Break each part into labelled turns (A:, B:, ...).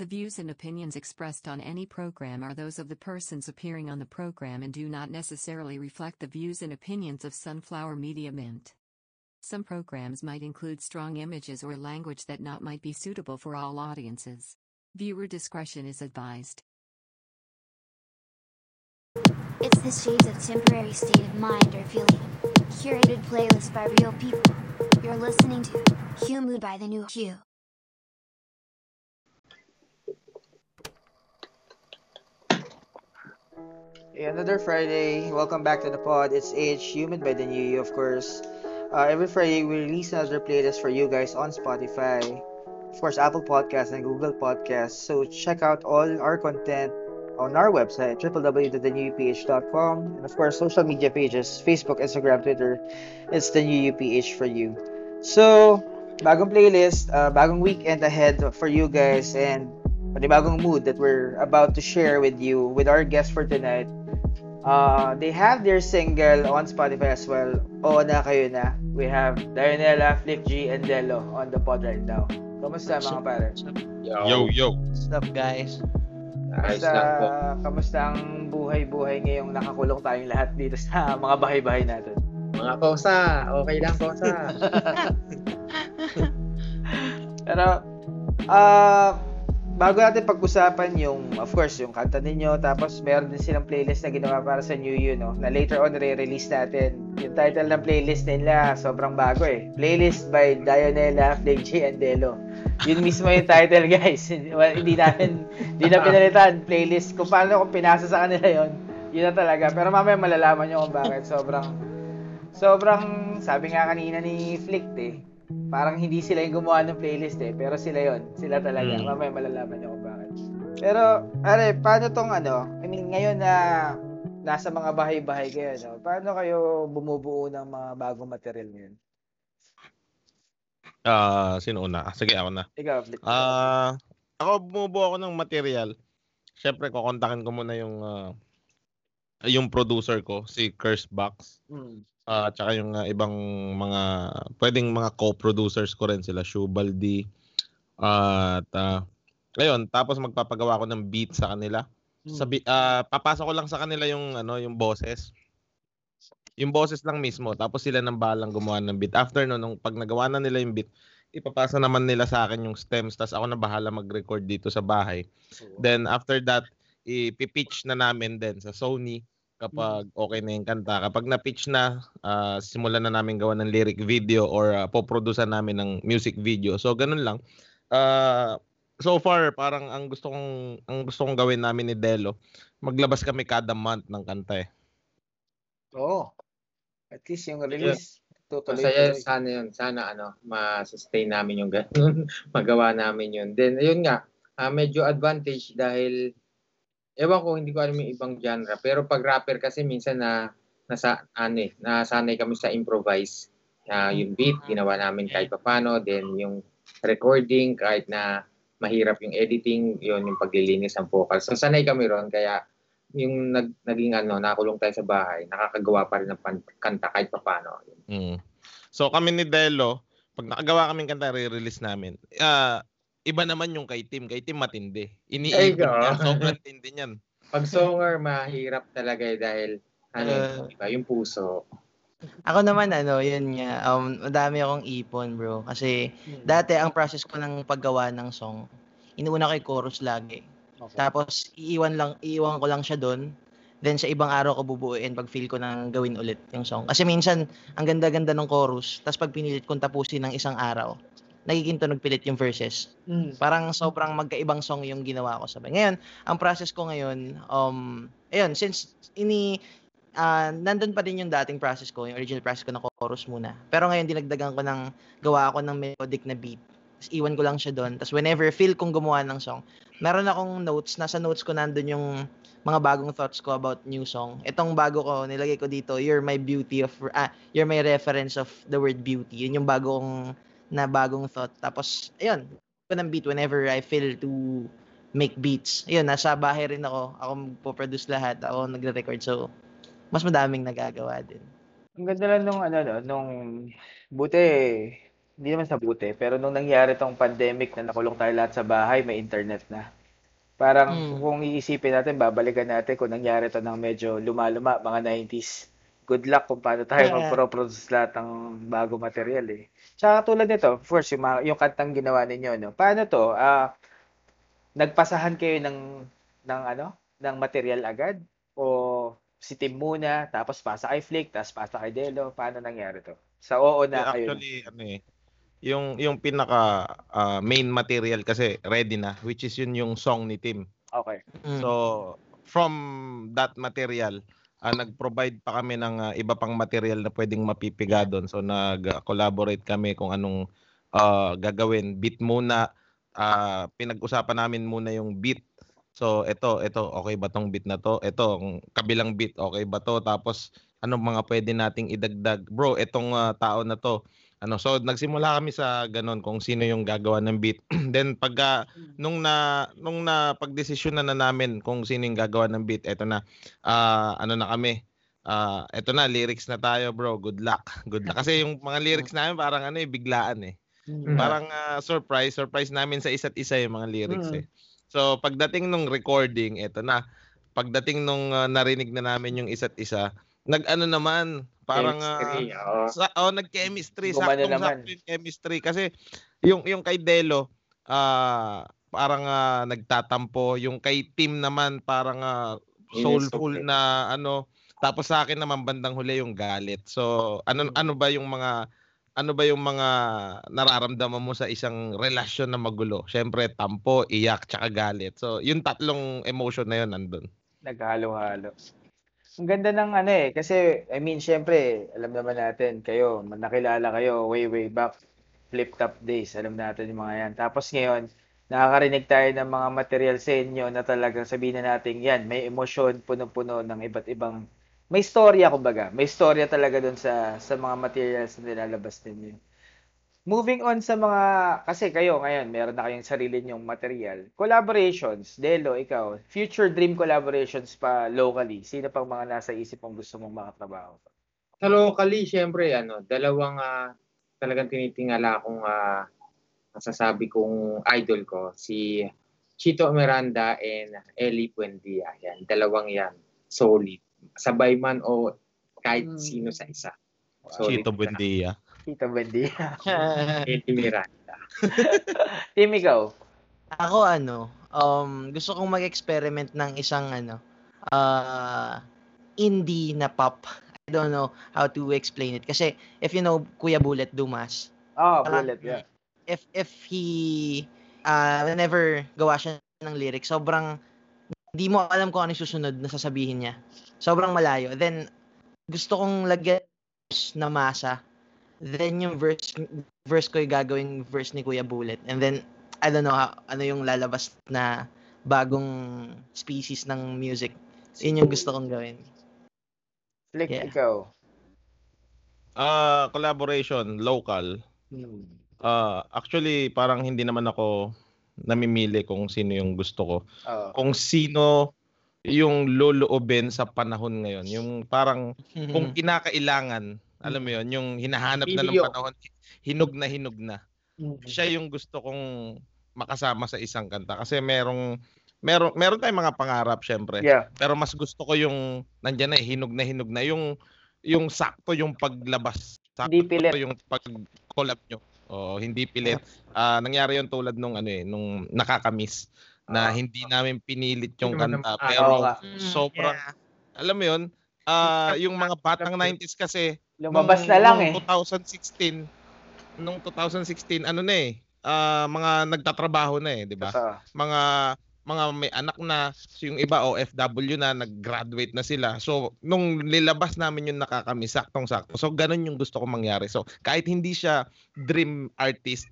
A: The views and opinions expressed on any program are those of the persons appearing on the program and do not necessarily reflect the views and opinions of Sunflower Media Mint. Some programs might include strong images or language that not might be suitable for all audiences. Viewer discretion is advised.
B: It's the shades of temporary state of mind or feeling. Curated playlist by real people. You're listening to Hugh Mood by the New Hugh.
C: Another Friday. Welcome back to the pod. It's AH Human by the New You, of course. Uh, every Friday, we release another playlist for you guys on Spotify, of course, Apple Podcasts and Google Podcasts. So check out all our content on our website, www.thenewuph.com, and of course, social media pages, Facebook, Instagram, Twitter. It's the New UPH for you. So, bagong playlist, uh, bagong weekend ahead for you guys, and panibagong mood that we're about to share with you with our guest for tonight. Uh, they have their single on Spotify as well. Oo na kayo na. We have Dianella, Flip G, and Delo on the pod right now. Kamusta mga pare?
D: Yo, yo.
E: What's up, guys?
C: Kamusta,
D: lang po.
C: kamusta ang buhay-buhay ngayong nakakulong tayong lahat dito sa mga bahay-bahay natin?
D: Mga kosa, okay lang kosa.
C: Pero, ah, bago natin pag-usapan yung, of course, yung kanta ninyo, tapos meron din silang playlist na ginawa para sa New You, no? Na later on, re-release natin. Yung title ng playlist nila, sobrang bago eh. Playlist by Dionella, Flake J, and Delo. Yun mismo yung title, guys. Well, hindi namin, hindi na pinalitan. Playlist. Kung paano kung pinasa sa kanila yon yun na talaga. Pero mamaya malalaman nyo kung bakit. Sobrang, sobrang, sabi nga kanina ni Flick, eh, parang hindi sila yung gumawa ng playlist eh, pero sila yon Sila talaga.
D: Mm.
C: Mamaya malalaman nyo kung bakit. Pero, are, paano tong ano, I mean, ngayon na nasa mga bahay-bahay kayo, no? Paano kayo bumubuo ng mga bagong material ngayon?
D: Ah, sino una? Ah, Sige, ako na.
C: Ikaw.
D: Ah, ako bumubuo ako ng material. Syempre, kokontakin ko muna yung ah, yung producer ko, si Curse Box.
C: Mm.
D: Ah, tsaka yung ah, ibang mga pwedeng mga co-producers ko rin sila, Shubaldi. at ah, ayun, tapos magpapagawa ako ng beat sa kanila.
C: Mm.
D: Sabi ah papasok ko lang sa kanila yung ano, yung boses. Yung boses lang mismo, tapos sila nang balang gumawa ng beat. After no, nung pag nagawa na nila yung beat, ipapasa naman nila sa akin yung stems, tapos ako na bahala mag-record dito sa bahay. Then after that, ipipitch na namin din sa Sony kapag okay na yung kanta. Kapag na-pitch na, ah, simulan na namin gawa ng lyric video or uh, poproduce namin ng music video. So ganun lang. Ah, so far parang ang gusto kong ang gusto kong gawin namin ni Delo, maglabas kami kada month ng kanta eh.
C: Oo. At least yung release, tutuloy
F: Masaya
C: tuloy.
F: sana yun. Sana ano, ma-sustain namin yung ganun. Magawa namin yun. Then, ayun nga, ah, medyo advantage dahil, ewan ko, hindi ko alam yung ibang genre. Pero pag rapper kasi minsan na, nasa, ano eh, nasanay kami sa improvise. Ah, yung beat, ginawa namin kahit papano. Then, yung recording, kahit na mahirap yung editing, yun yung paglilinis ng vocal. So, sanay kami ron. Kaya, yung nag, naging ano, nakulong tayo sa bahay, nakakagawa pa rin ng pan- kanta kahit papano.
D: Mm. So kami ni Delo, pag nakagawa kaming kanta, re-release namin. Ah, iba naman yung kay Tim. Kay Tim matindi. Iniipon niya. Sobrang tindi niyan.
F: Pag songer, mahirap talaga eh dahil ano,
E: Uh,
F: iba, yung puso.
E: Ako naman, ano, yun nga, um, madami akong ipon, bro. Kasi,
C: Mm.
E: dati, ang process ko ng paggawa ng song, inuuna ko yung chorus lagi.
C: Okay.
E: Tapos, iiwan lang, iiwan ko lang siya doon. Then, sa ibang araw ko bubuuin pag feel ko nang gawin ulit yung song. Kasi minsan, ang ganda-ganda ng chorus, tapos pag pinilit kong tapusin ng isang araw, nagiging tunog pilit yung verses.
C: Mm.
E: Parang sobrang magkaibang song yung ginawa ko sabay. Ngayon, ang process ko ngayon, um, ayun, since ini, ah, nandun pa din yung dating process ko, yung original process ko na chorus muna. Pero ngayon, dinagdagan ko ng, gawa ako ng melodic na beat. Tapos iwan ko lang siya doon. Tapos whenever feel kong gumawa ng song, meron akong notes, nasa notes ko nandun yung mga bagong thoughts ko about new song. Itong bago ko, nilagay ko dito, you're my beauty of, ah, you're my reference of the word beauty. Yun yung bagong, na bagong thought. Tapos, ayun, ko ng beat whenever I feel to make beats. Ayun, nasa bahay rin ako. Ako magpo-produce lahat. Ako nagre-record. So, mas madaming nagagawa din.
C: Ang ganda lang nung ano no, nung buti hindi naman sa buti, pero nung nangyari tong pandemic na nakulong tayo lahat sa bahay, may internet na. Parang
E: Mm.
C: kung iisipin natin, babalikan natin kung nangyari to ng medyo lumaluma, mga 90s. Good luck kung paano tayo
E: Yeah.
C: magpro-produce lahat ng bago material eh. Tsaka tulad nito, of course, yung, mga, yung kantang ginawa ninyo, no? Paano to? Ah, nagpasahan kayo ng, ng ano? ng material agad? O si Tim muna, tapos pasa kay Flick, tapos pasa kay Delo? Paano nangyari to? Sa oo na kayo.
D: actually, ano eh, yung, yung pinaka ah, main material kasi ready na, which is yun yung song ni Tim.
C: Okay.
E: Mm.
D: So, from that material, ah, nag-provide pa kami ng ah, iba pang material na pwedeng mapipiga doon. So, nag-collaborate kami kung anong ah, gagawin. Beat muna, ah, pinag-usapan namin muna yung beat. So, ito, ito, okay ba tong beat na to? Ito, ang kabilang beat, okay ba to? Tapos, anong mga pwede nating idagdag? Bro, itong ah, tao na to, ano, so nagsimula kami sa ganun kung sino yung gagawa ng beat. Then pagka nung na nung na pagdesisyon na, na namin kung sino yung gagawa ng beat, eto na. ah ano na kami. Ah, eto na lyrics na tayo, bro. Good luck. Good luck. Kasi yung mga lyrics namin parang ano eh biglaan eh.
C: Mm.
D: Parang ah, surprise, surprise namin sa isa't isa yung mga lyrics
C: Mm.
D: eh. So pagdating nung recording, eto na. Pagdating nung ah, narinig na namin yung isa't isa, nag-ano naman, parang
F: Chemistry, oo.
D: sa oh nag-chemistry
C: Gumano
D: saktong
C: naman.
D: sakto yung chemistry kasi yung yung kay Delo ah parang ah, nagtatampo yung kay Tim naman parang ah, soulful
F: eh.
D: na ano tapos sa akin naman bandang huli yung galit so ano ano ba yung mga ano ba yung mga nararamdaman mo sa isang relasyon na magulo syempre tampo iyak tsaka galit so yung tatlong emotion na yun nandun
C: Naghalo-halo. Ang ganda ng ano eh, kasi, I mean, syempre, alam naman natin, kayo, nakilala kayo way, way back, flip-top days, alam natin yung mga yan. Tapos ngayon, nakakarinig tayo ng mga material sa inyo na talagang sabihin na natin, yan, may emosyon, puno-puno ng iba't ibang, may storya, kumbaga. May storya talaga dun sa, sa mga materials na nilalabas ninyo. Moving on sa mga, kasi kayo ngayon, meron na kayong sarili nyong material. Collaborations, Delo, ikaw, future dream collaborations pa locally. Sino pang mga nasa isip mong gusto mong makatrabaho?
F: Sa locally, syempre, ano, dalawang ah, talagang tinitingala akong ah, masasabi kong idol ko, si Chito Miranda and Ellie Buendia. Yan, dalawang yan. Solid. Sabay man o kahit
C: Hmm.
F: sino sa isa.
D: Chito Buendia
C: Tito Bendia.
F: Ellie Miranda.
C: Tim, ikaw?
E: Ako ano, um, gusto kong mag-experiment ng isang ano, uh, indie na pop. I don't know how to explain it. Kasi if you know Kuya Bullet Dumas,
C: Oh,
E: Ah,
C: bullet, yeah.
E: if if he uh, whenever gawa siya ng lyrics, sobrang hindi mo alam kung ano susunod na sasabihin niya. Sobrang malayo. Then gusto kong lagyan na masa. Then yung verse verse ko yung gagawing verse ni Kuya Bullet. And then I don't know how, ano yung lalabas na bagong species ng music. Yun yung gusto kong gawin.
C: Flick,
E: Yeah.
C: ikaw.
D: ah collaboration local
C: Hmm.
D: Ah, actually parang hindi naman ako namimili kung sino yung gusto ko.
C: Oh.
D: Kung sino yung loloobin sa panahon ngayon. Yung parang kung kinakailangan, alam mo yun, yung hinahanap na ng
F: Video.
D: panahon, hinog na hinog na.
C: Mm.
D: Siya yung gusto kong makasama sa isang kanta kasi merong meron meron tayong mga pangarap syempre.
C: Yeah.
D: Pero mas gusto ko yung nandiyan na eh, hinog na hinog na yung yung sakto yung paglabas. Sakto
C: Hindi pilit.
D: yung pag-collab nyo. Oo, hindi pilit. Ah, nangyari yung tulad nung ano eh, nung nakakamiss na
F: Ah.
D: hindi namin pinilit yung kanta
F: naman-
D: pero
C: Oo nga.
D: sobrang alam mo yun, ah yung mga batang 90s kasi
C: Lumabas
D: nung-
C: na lang
D: nung
C: eh.
D: 2016 nung 2016 ano na eh, ah, mga nagtatrabaho na eh, 'di ba? Mga mga may anak na, so yung iba OFW na, nag-graduate na sila. So, nung nilabas namin yung nakakamiss, saktong-sakto. So, ganun yung gusto ko mangyari. So, kahit hindi siya dream artist,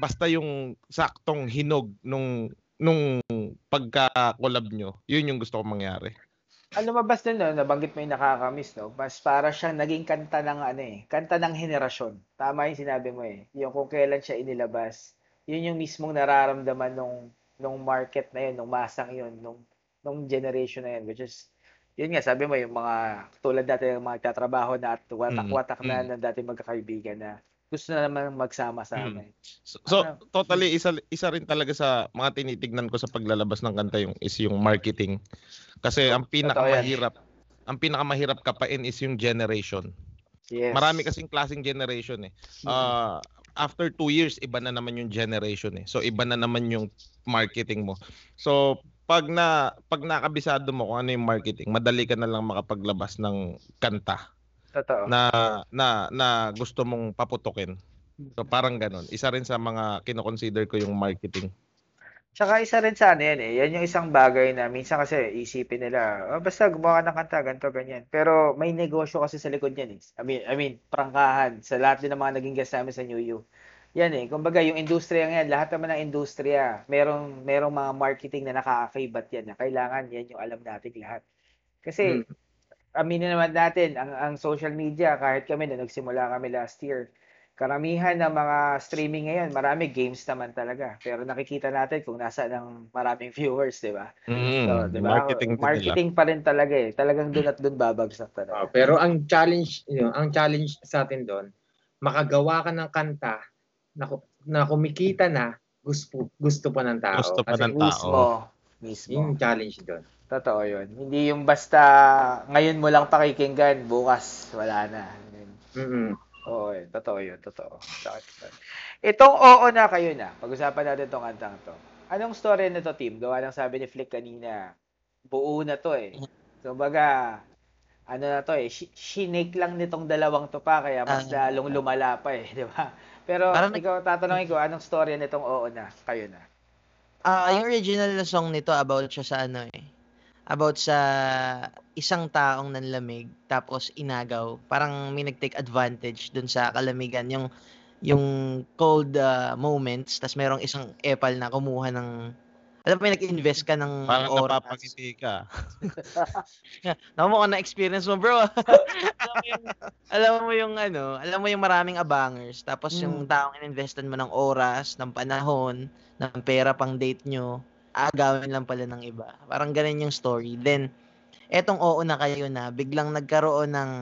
D: basta yung saktong hinog nung nung pagka-collab nyo, yun yung gusto ko mangyari.
C: Ang lumabas din no, nabanggit mo yung nakakamiss, no? Mas para siyang naging kanta ng ano eh, kanta ng henerasyon. Tama yung sinabi mo eh. Yung kung kailan siya inilabas, yun yung mismong nararamdaman nung nung market na yun, nung masang yun, nung nung generation na yun, which is yun nga, sabi mo, yung mga tulad dati yung mga tatrabaho na at watak-watak na
D: Mm.
C: na dati magkakaibigan na gusto na naman magsama sa
D: Mm. So, so,
C: Ano?
D: totally isa isa rin talaga sa mga tinitignan ko sa paglalabas ng kanta yung is yung marketing. Kasi ang pinakamahirap ang pinakamahirap kapain is yung generation.
C: Yes.
D: Marami kasing klaseng generation eh. Ah, after two years iba na naman yung generation eh. So iba na naman yung marketing mo. So pag na pag nakabisado mo kung ano yung marketing, madali ka na lang makapaglabas ng kanta
C: Totoo.
D: na na na gusto mong paputukin. So parang ganun. Isa rin sa mga kino-consider ko yung marketing.
C: Tsaka isa rin sa ano yan eh. Yan yung isang bagay na minsan kasi isipin nila, oh, basta gumawa ka ng kanta, ganito, ganyan. Pero may negosyo kasi sa likod yan eh. I mean, I mean, prangkahan sa lahat din ng mga naging guest namin sa New You. Yan eh. Kumbaga, yung industriya ngayon, lahat naman ng industriya, merong, merong mga marketing na nakaka-akibat yan na kailangan yan yung alam natin lahat. Kasi, aminin naman natin, ang, ang social media, kahit kami na nagsimula kami last year, karamihan ng mga streaming ngayon, marami games naman talaga. Pero nakikita natin kung nasa ng maraming viewers, di ba?
D: Mm,
C: So, di ba?
D: marketing.
C: Marketing pa rin talaga eh. Talagang doon at doon babagsak
F: Oh,
C: talaga.
F: pero ang challenge, yun, ang challenge sa atin doon, makagawa ka ng kanta na, na kumikita na gusto gusto pa ng tao.
D: Gusto pa
F: Kasi
D: ng tao.
C: Mismo. Mismo.
F: Yung challenge doon.
C: Totoo yun. Hindi yung basta ngayon mo lang pakikinggan, bukas wala na. Yun.
F: Mm-mm.
C: Oo, yun. totoo yun. Totoo. Itong oo na kayo na. Pag-usapan natin itong kantang to. Anong story nito, team? Gawa ng sabi ni Flick kanina. Buo na to eh. So, baga, ano na to eh, shi- shinake lang nitong dalawang to pa, kaya mas
E: Ah.
C: lalong lumala pa eh, di ba? Pero
E: Parang
C: ikaw, tatanungin ko, anong story nitong oo na? Kayo na.
E: Ah, yung original na song nito about siya sa ano eh. About sa isang taong nanlamig tapos inagaw. Parang may nag-take advantage dun sa kalamigan. Yung yung cold ah, moments tas merong isang epal na kumuha ng alam mo, may nag-invest ka ng
D: Parang
E: oras.
D: napapangiti ka.
E: Mo na experience mo, bro. alam mo yung, alam mo yung ano, alam mo yung maraming abangers, tapos yung taong ininvestan mo ng oras, ng panahon, ng pera pang date nyo, aagawin lang pala ng iba. Parang ganun yung story. Then, etong oo na kayo na, biglang nagkaroon ng,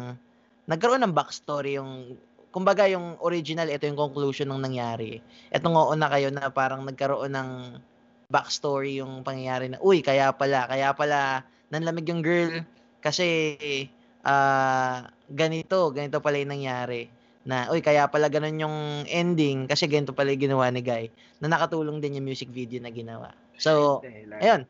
E: nagkaroon ng backstory yung, kumbaga yung original, ito yung conclusion ng nangyari. Etong oo na kayo na parang nagkaroon ng backstory yung pangyayari na, uy, kaya pala, kaya pala, nanlamig yung girl kasi ah ganito, ganito pala yung nangyari. Na, uy, kaya pala ganun yung ending kasi ganito pala yung ginawa ni Guy. Na nakatulong din yung music video na ginawa. So, ayun.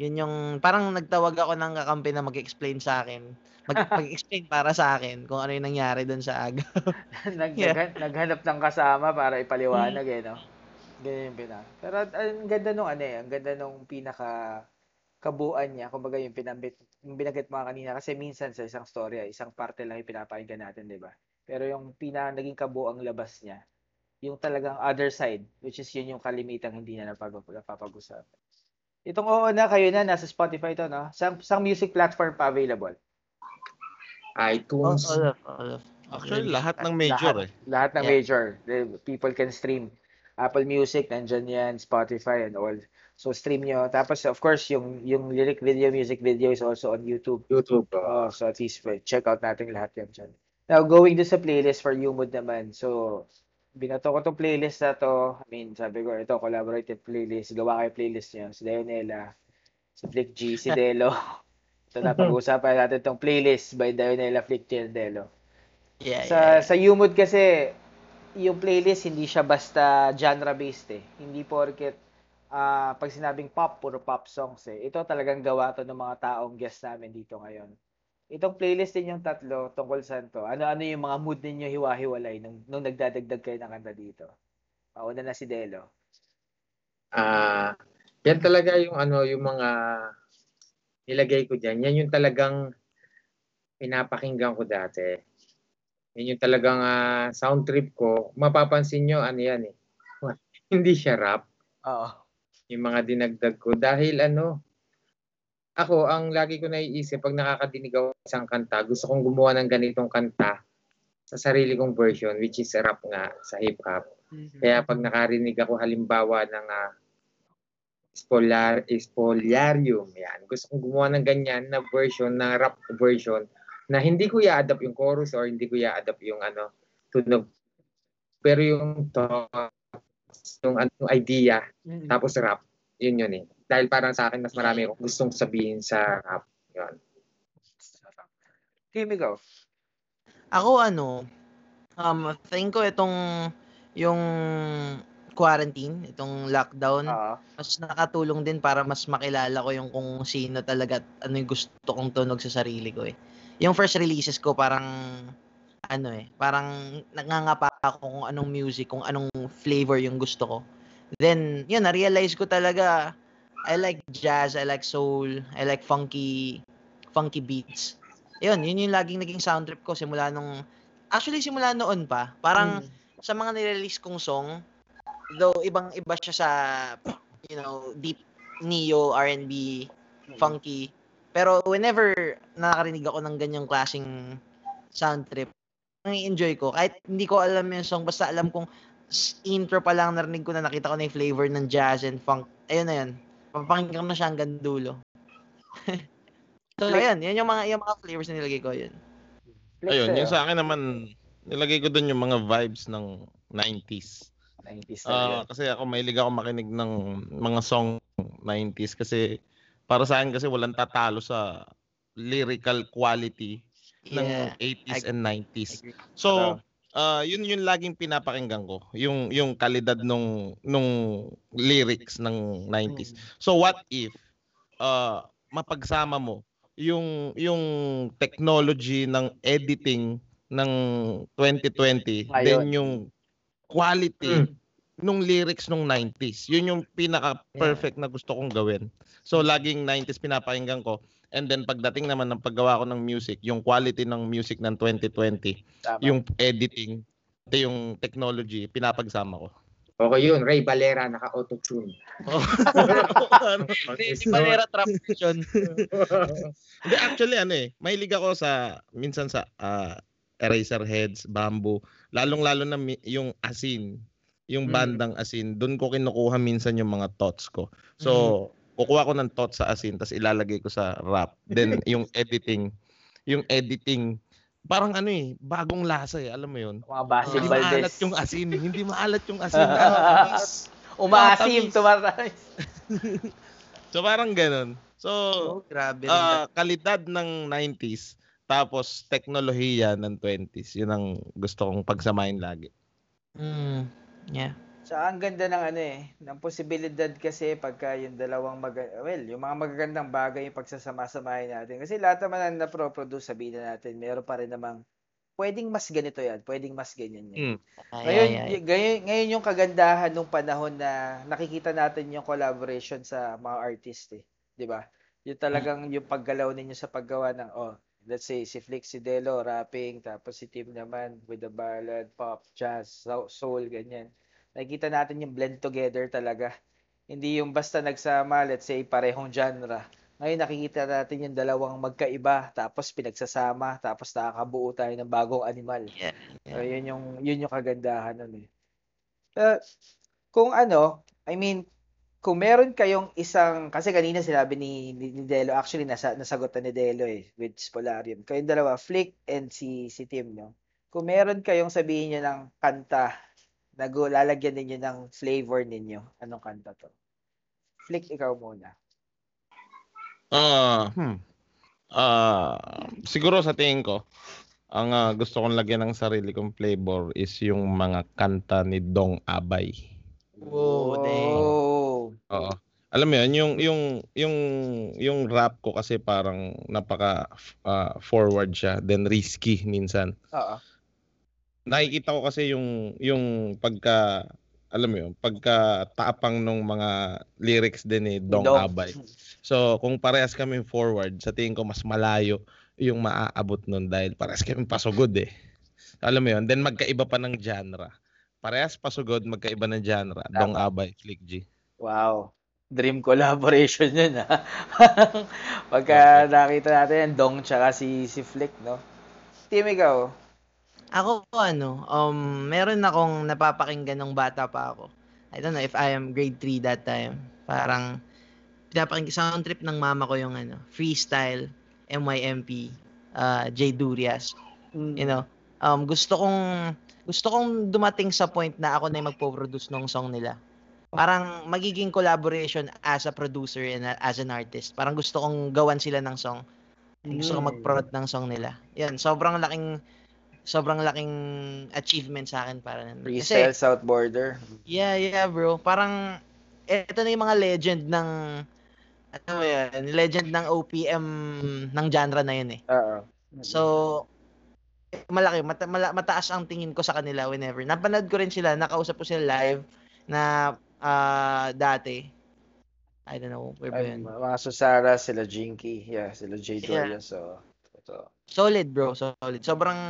E: Yun yung, parang nagtawag ako ng kakampi na mag-explain sa akin. Mag- mag-explain para sa akin kung ano yung nangyari doon sa aga.
C: Nag,
E: Yeah.
C: naghan- naghanap ng kasama para ipaliwanag eh, no? Ganyan yung pina. Pero ang ganda nung ano eh, ang ganda nung pinaka kabuuan niya, kumbaga yung pinambit, yung binanggit mo kanina, kasi minsan sa isang storya, isang parte lang yung pinapakinggan natin, di ba? Pero yung pinaka naging kabuang labas niya, yung talagang other side, which is yun yung kalimitang hindi na napapag-usapan. Itong oo na, kayo na, nasa Spotify to, no? Sa, sa music platform pa available.
F: iTunes.
E: all of, all of.
D: Actually, lahat ng major
C: lahat,
D: eh.
C: Lahat ng
E: Yeah.
C: major. The people can stream. Apple Music, nandyan yan, Spotify and all. So stream nyo. Tapos of course, yung yung lyric video, music video is also on YouTube.
F: YouTube. uh,
C: Oh, so at least check out natin lahat yan dyan. Now, going to sa playlist for Umod naman. So, binato ko tong playlist na to. I mean, sabi ko, ito, collaborative playlist. Gawa kayo playlist nyo. Si Dionela, si Flick G, si Delo. Ito na, pag-uusapan natin tong playlist by Dionela, Flick G, and Delo.
E: Yeah,
C: Sa
E: yeah, yeah.
C: sa Umod kasi yung playlist hindi siya basta genre based eh. Hindi porket ah pag sinabing pop puro pop songs eh. Ito talagang gawa to ng mga taong guest namin dito ngayon. Itong playlist din yung tatlo tungkol saan to. Ano-ano yung mga mood ninyo hiwa-hiwalay nung, nung nagdadagdag kayo ng kanta dito. Mauna na si Delo.
F: Ah, yan talaga yung ano, yung mga nilagay ko diyan. Yan yung talagang pinapakinggan ko dati. Yan yung talagang ah, sound trip ko. Mapapansin nyo, ano yan eh. Hindi siya rap.
C: Oo.
F: Yung mga dinagdag ko. Dahil ano, ako, ang lagi ko naiisip, pag nakakadinig ako ng isang kanta, gusto kong gumawa ng ganitong kanta sa sarili kong version, which is rap nga sa hip-hop. Kaya pag nakarinig ako halimbawa ng uh, spoiler, spoilarium, yan. Gusto kong gumawa ng ganyan na version, na rap version, na hindi ko i-adapt yung chorus or hindi ko i-adapt yung ano, tunog pero yung thoughts, yung ano, idea, tapos rap, yun yun eh. Dahil parang sa akin, mas marami akong gustong sabihin sa rap. Yun.
C: Team, ikaw.
E: Ako ano, um, tingin ko itong yung quarantine, itong lockdown,
C: Oo.
E: mas nakatulong din para mas makilala ko yung kung sino talaga at ano yung gusto kong tunog sa sarili ko eh. Yung first releases ko parang ano eh, parang nangangapa ako kung anong music, kung anong flavor yung gusto ko. Then, yun, na-realize ko talaga I like jazz, I like soul, I like funky funky beats. Yun, yun yung laging naging sound trip ko simula nung actually simula noon pa. Parang sa mga nirelease kong song, though ibang iba siya sa you know, deep neo R&B, funky. Pero whenever nakakarinig ako ng ganyang klaseng sound trip, ang enjoy ko. Kahit hindi ko alam yung song, basta alam kong intro pa lang narinig ko na nakita ko na yung flavor ng jazz and funk. Ayun na yun. Papakinggan na siya hanggang dulo. so,
C: Like-
E: ayun. Yan yung mga, yung mga flavors na nilagay ko. Yun.
D: Ayun, yung sa akin naman, nilagay ko doon yung mga vibes ng 90s.
C: 90s
D: Ah,
C: talaga.
D: kasi ako mahilig ako makinig ng mga song 90s kasi para sa akin kasi walang tatalo sa lyrical quality ng
E: Yeah.
D: 80s
E: I-
D: and 90s.
E: agree.
D: So, ah yun yung laging pinapakinggan ko, yung yung kalidad nung nung lyrics ng 90s. So what if uh, mapagsama mo yung yung technology ng editing ng 2020
C: Ngayon.
D: then yung quality
F: Mm.
D: Nung lyrics nung 90s. Yun yung pinaka perfect na gusto kong gawin. So laging 90s pinapakinggan ko and then pagdating naman ng paggawa ko ng music, yung quality ng music ng 2020,
C: Tama.
D: yung editing, yung technology, pinapagsama ko.
F: Okay yun, Ray Valera, naka-auto-tune.
E: Hindi, hindi Valera trap.
D: Hindi, actually, ano eh, mahilig ako sa, minsan sa ah, eraser heads, bamboo, lalong-lalo na mi- yung asin, yung
F: Mm.
D: bandang asin, doon ko kinukuha minsan yung mga thoughts ko. So, kukuha ko ng thoughts sa asin, tapos ilalagay ko sa rap. Then, yung editing, yung editing, parang ano eh, bagong lasa eh, alam mo yun?
C: Mga Basil
D: Hindi
C: Valdez.
D: maalat yung asin, hindi maalat yung asin.
C: Umaasim,
D: Matamis.
C: tumatamis.
D: so, parang ganun. So,
E: Oh, grabe. rin.
D: Ah, kalidad ng 90s tapos teknolohiya ng 20s. Yun ang gusto kong pagsamahin lagi.
E: Mm, yeah.
C: So, ang ganda ng ano eh, ng posibilidad kasi pagka yung dalawang mag well, yung mga magagandang bagay yung pagsasama-samahin natin. Kasi lahat naman ang na-produce, sabihin na natin, meron pa rin namang pwedeng mas ganito yan, pwedeng mas ganyan yan.
D: Mm.
E: Ay,
C: Ngayon,
E: ay, ay.
C: ngayon, ngayon yung kagandahan nung panahon na nakikita natin yung collaboration sa mga artist eh. 'Di ba? Yung talagang yung paggalaw ninyo sa paggawa ng oh, let's say si Flix si Delo rapping, tapos si Tim naman with the ballad, pop, jazz, so- soul ganyan. Nakikita natin yung blend together talaga. Hindi yung basta nagsama, let's say parehong genre. Ngayon nakikita natin yung dalawang magkaiba, tapos pinagsasama, tapos nakakabuo tayo ng bagong animal.
E: Yeah,
C: So, yun yung yun yung kagandahan nun eh. Uh, kung ano, I mean, kung meron kayong isang kasi kanina sinabi ni, ni, ni Delo actually nasa nasagot na ni Delo eh with Spolarium. Kayong dalawa, Flick and si si Tim, no. Kung meron kayong sabihin niyo ng kanta na lalagyan ninyo ng flavor ninyo, anong kanta to? Flick, ikaw muna.
D: Ah, hmm. Ah, siguro sa tingin ko, ang ah, gusto kong lagyan ng sarili kong flavor is yung mga kanta ni Dong Abay.
E: Wow, dang.
D: Oo. Alam mo yun, yung yung yung yung rap ko kasi parang napaka ah, forward siya, then risky minsan.
C: Oo.
D: nakikita ko kasi yung yung pagka alam mo yun, pagka tapang ng mga lyrics din ni Dong
C: Dong.
D: Abay. So, kung parehas kami forward, sa tingin ko mas malayo yung maaabot nun dahil parehas kami pasugod eh. Alam mo yun? Then magkaiba pa ng genre. Parehas pasugod, magkaiba ng genre. Dong Abay, Flick G.
C: Wow. Dream collaboration yun, ha? Pagka nakita natin yan, Dong tsaka si, si Flick, no? Team, ikaw?
E: Ako ano, um meron akong napapakinggan nung bata pa ako. I don't know if I am grade 3 that time. Parang pinapakinggan sound trip ng mama ko yung ano, freestyle, MYMP, uh, J Durias. You know, um gusto kong gusto kong dumating sa point na ako na yung magpo-produce ng song nila. Parang magiging collaboration as a producer and a- as an artist. Parang gusto kong gawan sila ng song. Gusto kong
C: Mm.
E: mag-prod ng song nila. Yan, sobrang laking sobrang laking achievement sa akin para nun. Kasi,
C: Freestyle South Border.
E: yeah, yeah, bro. Parang, eto na yung mga legend ng, ano mo yan, legend ng OPM ng genre na yun eh.
C: Oo.
E: So, malaki, mata, mala- mataas ang tingin ko sa kanila whenever. Napanood ko rin sila, nakausap ko sila live na ah, dati. I don't know, where ba yun?
C: mga Susara, sila Jinky, yeah, sila J.
E: Yeah.
C: Doria, so, ito.
E: Solid, bro. Solid. Sobrang,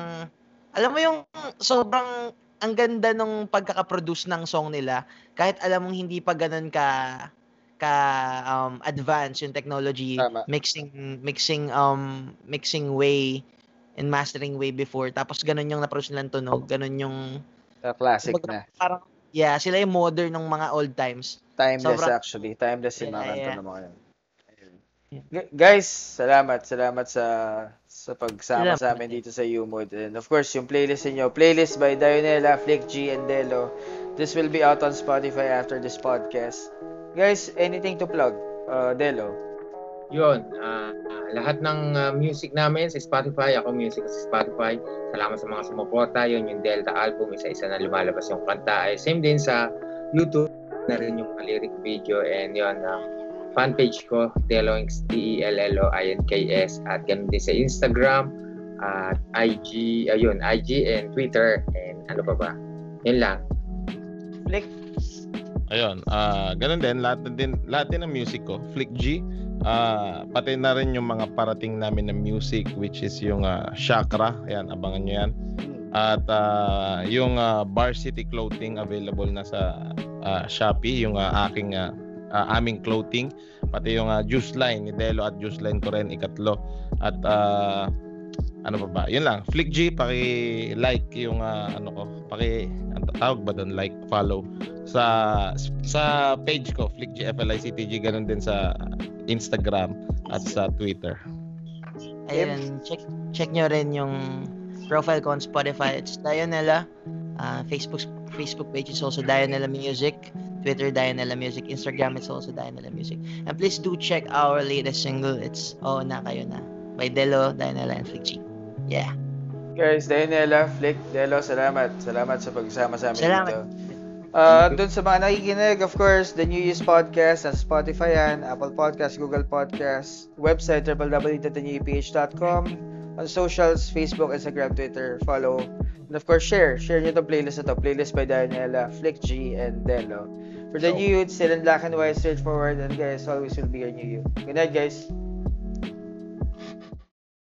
E: alam mo yung, sobrang, ang ganda nung pagkakaproduce ng song nila. Kahit alam mong hindi pa ganun ka, ka um, advanced yung technology
C: Tama.
E: mixing mixing um mixing way and mastering way before tapos ganun yung na-produce nilang tunog ganun yung
C: Uh, classic na.
E: parang yeah sila yung modern ng mga old times
C: Timeless
E: Sobrang-
C: actually. Timeless yung mga
E: Yeah,
C: kanta
E: yeah.
C: ng mga yun. Guys, salamat. Salamat sa sa pagsama
E: Salamat.
C: sa amin dito sa Umod. And of course, yung playlist niyo, playlist by Dionela, Flick G, and Delo. This will be out on Spotify after this podcast. Guys, anything to plug? Uh, Delo.
F: Yun, ah, ah, lahat ng ah, music namin sa Spotify, ako music sa Spotify. Salamat sa mga sumuporta. Yun yung Delta album, isa-isa na lumalabas yung kanta. Eh, same din sa YouTube na rin yung lyric video and yun, ah, fan page ko, Deloinks, D-E-L-L-O-I-N-K-S at ganun din sa Instagram at IG, ayun, IG and Twitter and ano pa ba. Yun lang.
C: Flick.
D: Ayun, ah ganun din lahat din lahat din ng music ko, Flick G. Ah, pati na rin yung mga parating namin na music which is yung ah, Chakra. Ayan, abangan nyo yan. At ah, yung ah, Bar City Clothing available na sa ah, Shopee, yung ah, aking ah, ah, aming clothing, pati yung ah, Juice Line ni Delo at Juice Line ko rin ikatlo. At ah, ano pa ba? Yun lang. Flick G, paki-like yung ah, ano ko, paki ang tawag ba doon? Like, follow. Sa sa page ko, Flick G FLICTG, ganun din sa Instagram at sa Twitter.
E: ayun. Check check nyo rin yung profile ko on Spotify. It's Dionella. Uh, Facebook Facebook page is also Dionella Music. Twitter Dionella Music. Instagram it's also Dionella Music. And please do check our latest single. It's Oh Na Kayo Na by Delo, Dionella and Flick G yeah
C: Guys, Dionela, Flick, Delo, salamat. Salamat sa pagsama sa amin
E: Salamat.
C: dito. Uh, doon sa mga nakikinig, of course, The New Year's Podcast, sa Spotify yan, Apple Podcast, Google Podcast, website www.theneweph.com, on socials, Facebook, Instagram, Twitter, follow, and of course, share. Share nyo itong playlist na to. Playlist by Daniela, Flick G, and Delo. For the
F: So-
C: new youth, still in black and white, straightforward, and guys, always will be your new you. Good night, guys.